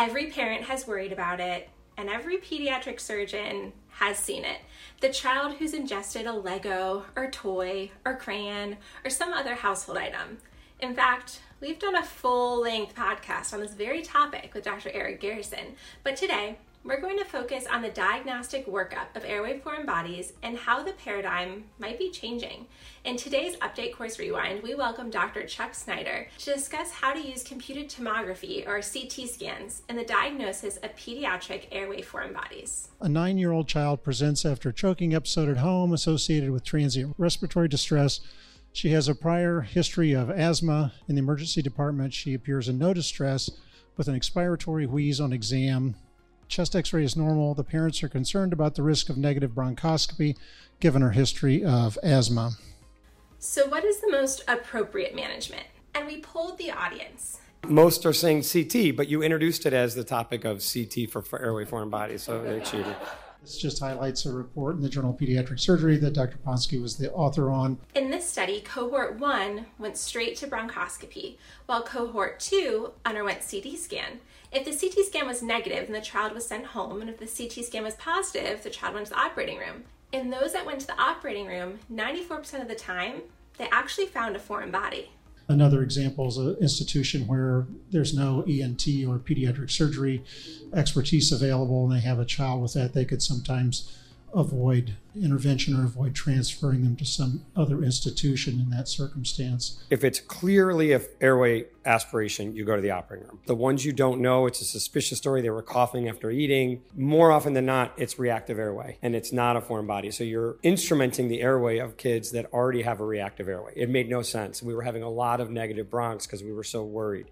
Every parent has worried about it, and every pediatric surgeon has seen it. The child who's ingested a Lego or toy or crayon or some other household item. In fact, we've done a full length podcast on this very topic with Dr. Eric Garrison, but today we're going to focus on the diagnostic workup of airway foreign bodies and how the paradigm might be changing. In today's Update Course Rewind, we welcome Dr. Chuck Snyder to discuss how to use computed tomography or CT scans in the diagnosis of pediatric airway foreign bodies. A nine year old child presents after a choking episode at home associated with transient respiratory distress. She has a prior history of asthma. In the emergency department, she appears in no distress with an expiratory wheeze on exam chest x ray is normal. The parents are concerned about the risk of negative bronchoscopy given her history of asthma. So, what is the most appropriate management? And we polled the audience. Most are saying CT, but you introduced it as the topic of CT for, for airway foreign bodies, so they cheated. This just highlights a report in the Journal of Pediatric Surgery that Dr. Ponsky was the author on. In this study, cohort 1 went straight to bronchoscopy, while cohort 2 underwent CT scan. If the CT scan was negative, then the child was sent home, and if the CT scan was positive, the child went to the operating room. In those that went to the operating room, 94% of the time, they actually found a foreign body. Another example is an institution where there's no ENT or pediatric surgery expertise available, and they have a child with that. They could sometimes avoid intervention or avoid transferring them to some other institution in that circumstance. If it's clearly a airway aspiration, you go to the operating room. The ones you don't know, it's a suspicious story. They were coughing after eating. More often than not, it's reactive airway and it's not a foreign body. So you're instrumenting the airway of kids that already have a reactive airway. It made no sense. We were having a lot of negative bronchs because we were so worried.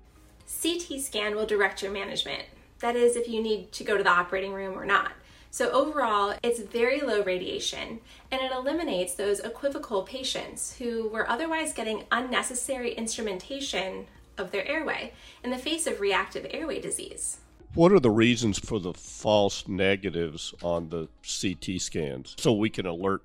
CT scan will direct your management. That is, if you need to go to the operating room or not. So overall, it's very low radiation and it eliminates those equivocal patients who were otherwise getting unnecessary instrumentation of their airway in the face of reactive airway disease. What are the reasons for the false negatives on the CT scans so we can alert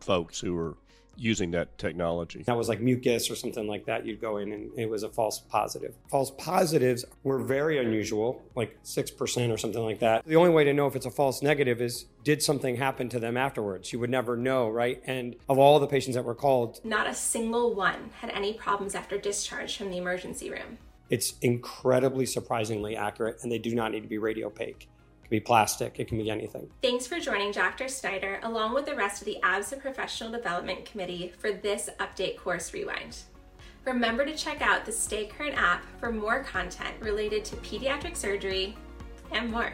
folks who are using that technology. That was like mucus or something like that. You'd go in and it was a false positive. False positives were very unusual, like 6% or something like that. The only way to know if it's a false negative is did something happen to them afterwards? You would never know, right? And of all the patients that were called, not a single one had any problems after discharge from the emergency room. It's incredibly surprisingly accurate and they do not need to be radiopaque can be plastic, it can be anything. Thanks for joining Dr. Snyder along with the rest of the APSA Professional Development Committee for this update course rewind. Remember to check out the Stay Current app for more content related to pediatric surgery and more.